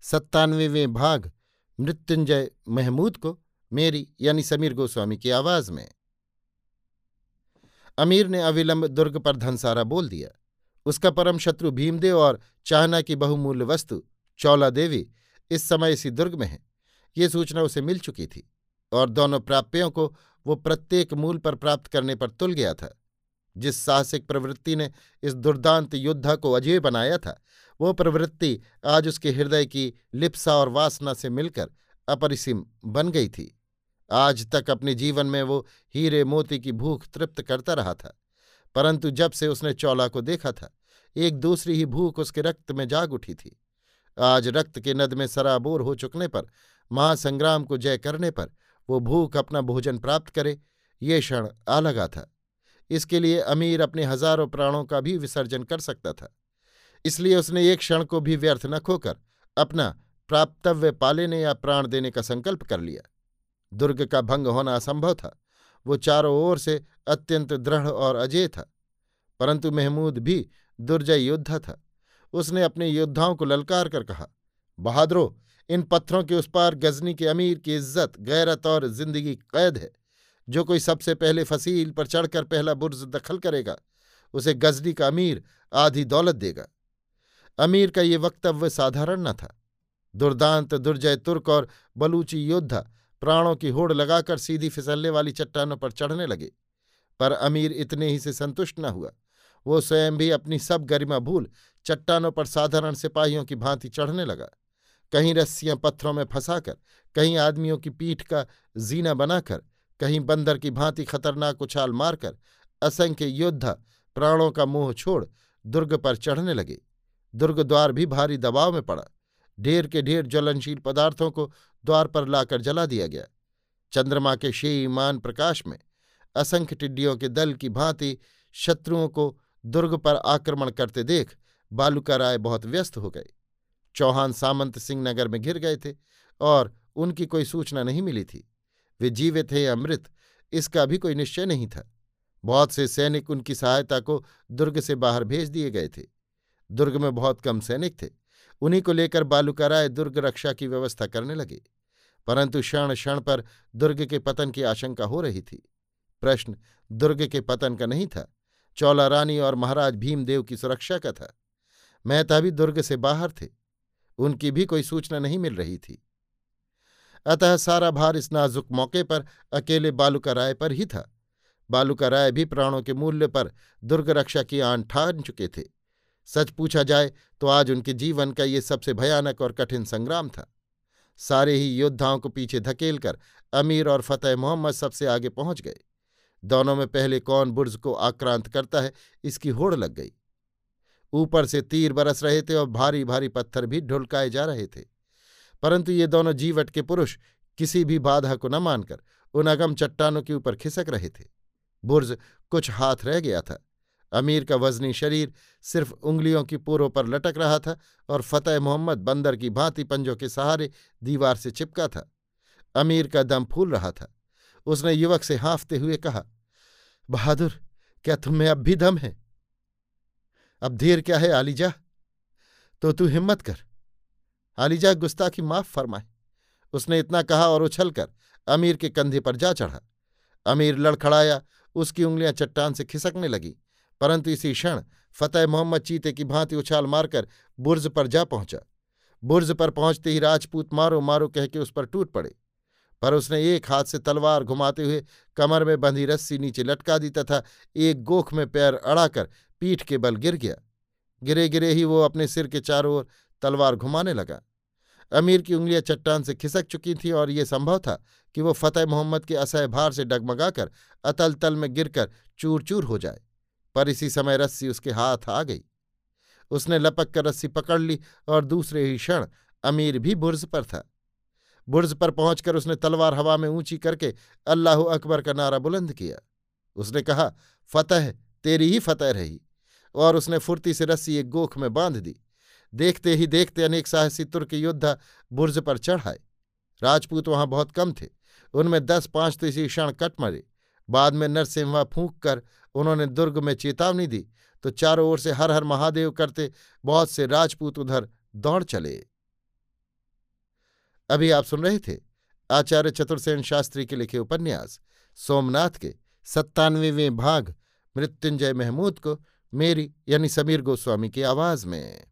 सत्तानवेवें भाग, मृत्युंजय महमूद को मेरी यानी समीर गोस्वामी की आवाज़ में। अमीर ने अविलंब दुर्ग पर धनसारा बोल दिया। उसका परम शत्रु भीमदेव और चाहना की बहुमूल्य वस्तु चौला देवी इस समय इसी दुर्ग में है। ये सूचना उसे मिल चुकी थी और दोनों प्राप्यों को वो प्रत्येक मूल पर प्राप्त करने पर तुल गया था। जिस साहसिक प्रवृत्ति ने इस दुर्दांत योद्धा को अजय बनाया था, वो प्रवृत्ति आज उसके हृदय की लिप्सा और वासना से मिलकर अपरिसीम बन गई थी। आज तक अपने जीवन में वो हीरे मोती की भूख तृप्त करता रहा था, परंतु जब से उसने चौला को देखा था, एक दूसरी ही भूख उसके रक्त में जाग उठी थी। आज रक्त के नद में सराबोर हो चुकने पर, महासंग्राम को जय करने पर वो भूख अपना भोजन प्राप्त करे, ये क्षण आ लगा था। इसके लिए अमीर अपने हज़ारों प्राणों का भी विसर्जन कर सकता था। इसलिए उसने एक क्षण को भी व्यर्थ न खोकर अपना प्राप्तव्य पा लेने या प्राण देने का संकल्प कर लिया। दुर्ग का भंग होना असंभव था। वो चारों ओर से अत्यंत दृढ़ और अजय था। परंतु महमूद भी दुर्जय योद्धा था। उसने अपने योद्धाओं को ललकार कर कहा, बहादुरो, इन पत्थरों के उस पार गजनी के अमीर की इज़्ज़त, गैरत और ज़िंदगी कैद है। जो कोई सबसे पहले फसील पर चढ़कर पहला बुर्ज दखल करेगा, उसे गजनी का अमीर आधी दौलत देगा। अमीर का ये वक्तव्य साधारण न था। दुर्दांत, दुर्जय तुर्क और बलूची योद्धा प्राणों की होड़ लगाकर सीधी फिसलने वाली चट्टानों पर चढ़ने लगे, पर अमीर इतने ही से संतुष्ट न हुआ। वो स्वयं भी अपनी सब गरिमा भूल चट्टानों पर साधारण सिपाहियों की भांति चढ़ने लगा। कहीं रस्सियाँ पत्थरों में फंसाकर, कहीं आदमियों की पीठ का जीना बनाकर कहीं बंदर की भांति खतरनाक उछाल मारकर असंख्य योद्धा प्राणों का मुँह छोड़ दुर्ग पर चढ़ने लगे। दुर्ग द्वार भी भारी दबाव में पड़ा। ढेर के ढेर ज्वलनशील पदार्थों को द्वार पर लाकर जला दिया गया। चंद्रमा के शेईमान प्रकाश में असंख्य टिड्डियों के दल की भांति शत्रुओं को दुर्ग पर आक्रमण करते देख बालूका राय बहुत व्यस्त हो गए। चौहान सामंत सिंह नगर में घिर गए थे और उनकी कोई सूचना नहीं मिली थी। वे जीवित थे अमृत इसका भी कोई निश्चय नहीं था। बहुत से सैनिक उनकी सहायता को दुर्ग से बाहर भेज दिए गए थे। दुर्ग में बहुत कम सैनिक थे। उन्हीं को लेकर बालूकाराय दुर्ग रक्षा की व्यवस्था करने लगे। परंतु क्षण क्षण पर दुर्ग के पतन की आशंका हो रही थी। प्रश्न दुर्ग के पतन का नहीं था चौला रानी और महाराज भीमदेव की सुरक्षा का था। मेहता भी दुर्ग से बाहर थे। उनकी भी कोई सूचना नहीं मिल रही थी। अतः सारा भार इस नाजुक मौके पर अकेले बालूका राय पर ही था। बालूका राय भी प्राणों के मूल्य पर दुर्ग रक्षा की आन ठान चुके थे। सच पूछा जाए तो आज उनके जीवन का ये सबसे भयानक और कठिन संग्राम था। सारे ही योद्धाओं को पीछे धकेलकर अमीर और फतेह मोहम्मद सबसे आगे पहुँच गए। दोनों में पहले कौन बुर्ज को आक्रांत करता है, इसकी होड़ लग गई। ऊपर से तीर बरस रहे थे और भारी भारी पत्थर भी ढुलकाए जा रहे थे। परंतु ये दोनों जीवट के पुरुष किसी भी बाधा को न मानकर उन अगम चट्टानों के ऊपर खिसक रहे थे। बुर्ज कुछ हाथ रह गया था। अमीर का वजनी शरीर सिर्फ़ उंगलियों की पूरों पर लटक रहा था और फतेह मोहम्मद बंदर की भांति पंजों के सहारे दीवार से चिपका था। अमीर का दम फूल रहा था। उसने युवक से हाँफते हुए कहा, बहादुर, क्या तुम्हें अब भी दम है? अब धीर क्या है आलीजा तो तू हिम्मत कर। आलीजा गुस्ताखी माफ़ फरमाए। उसने इतना कहा और उछलकर अमीर के कंधे पर जा चढ़ा। अमीर लड़खड़ाया, उसकी उंगलियाँ चट्टान से खिसकने लगी, परंतु इसी क्षण फतेह मोहम्मद चीते की भांति उछाल मारकर बुर्ज पर जा पहुँचा। बुर्ज पर पहुँचते ही राजपूत मारो मारो कह के उस पर टूट पड़े। पर उसने एक हाथ से तलवार घुमाते हुए कमर में बंधी रस्सी नीचे लटका दी तथा एक गोख में पैर अड़ाकर पीठ के बल गिर गया। गिरे गिरे ही वो अपने सिर के चारों ओर तलवार घुमाने लगा। अमीर की उंगलियाँ चट्टान से खिसक चुकी थीं और ये संभव था कि वो फतेह मोहम्मद के असह भार से डगमगाकर अतल तल में गिरकर चूर चूर हो जाए। पर इसी समय रस्सी उसके हाथ आ गई। उसने लपक कर रस्सी पकड़ ली और दूसरे ही क्षण अमीर भी बुर्ज पर था। बुर्ज पर पहुंचकर उसने तलवार हवा में ऊँची करके अल्लाह अकबर का नारा बुलंद किया। उसने कहा, फतेह, तेरी ही फतेह रही। और उसने फुर्ती से रस्सी एक गोख में बाँध दी। देखते ही देखते अनेक साहसी तुर्क योद्धा बुर्ज पर चढ़ाए राजपूत वहाँ बहुत कम थे। उनमें दस पाँच तो इसी क्षण कट मरे। बाद में नरसिम्हा फूंक कर उन्होंने दुर्ग में चेतावनी दी। तो चारों ओर से हर हर महादेव करते बहुत से राजपूत उधर दौड़ चले। अभी आप सुन रहे थे आचार्य चतुर्सेन शास्त्री के लिखे उपन्यास, सोमनाथ के सत्तानवेवें भाग, मृत्युंजय महमूद को मेरी यानी समीर गोस्वामी की आवाज़ में।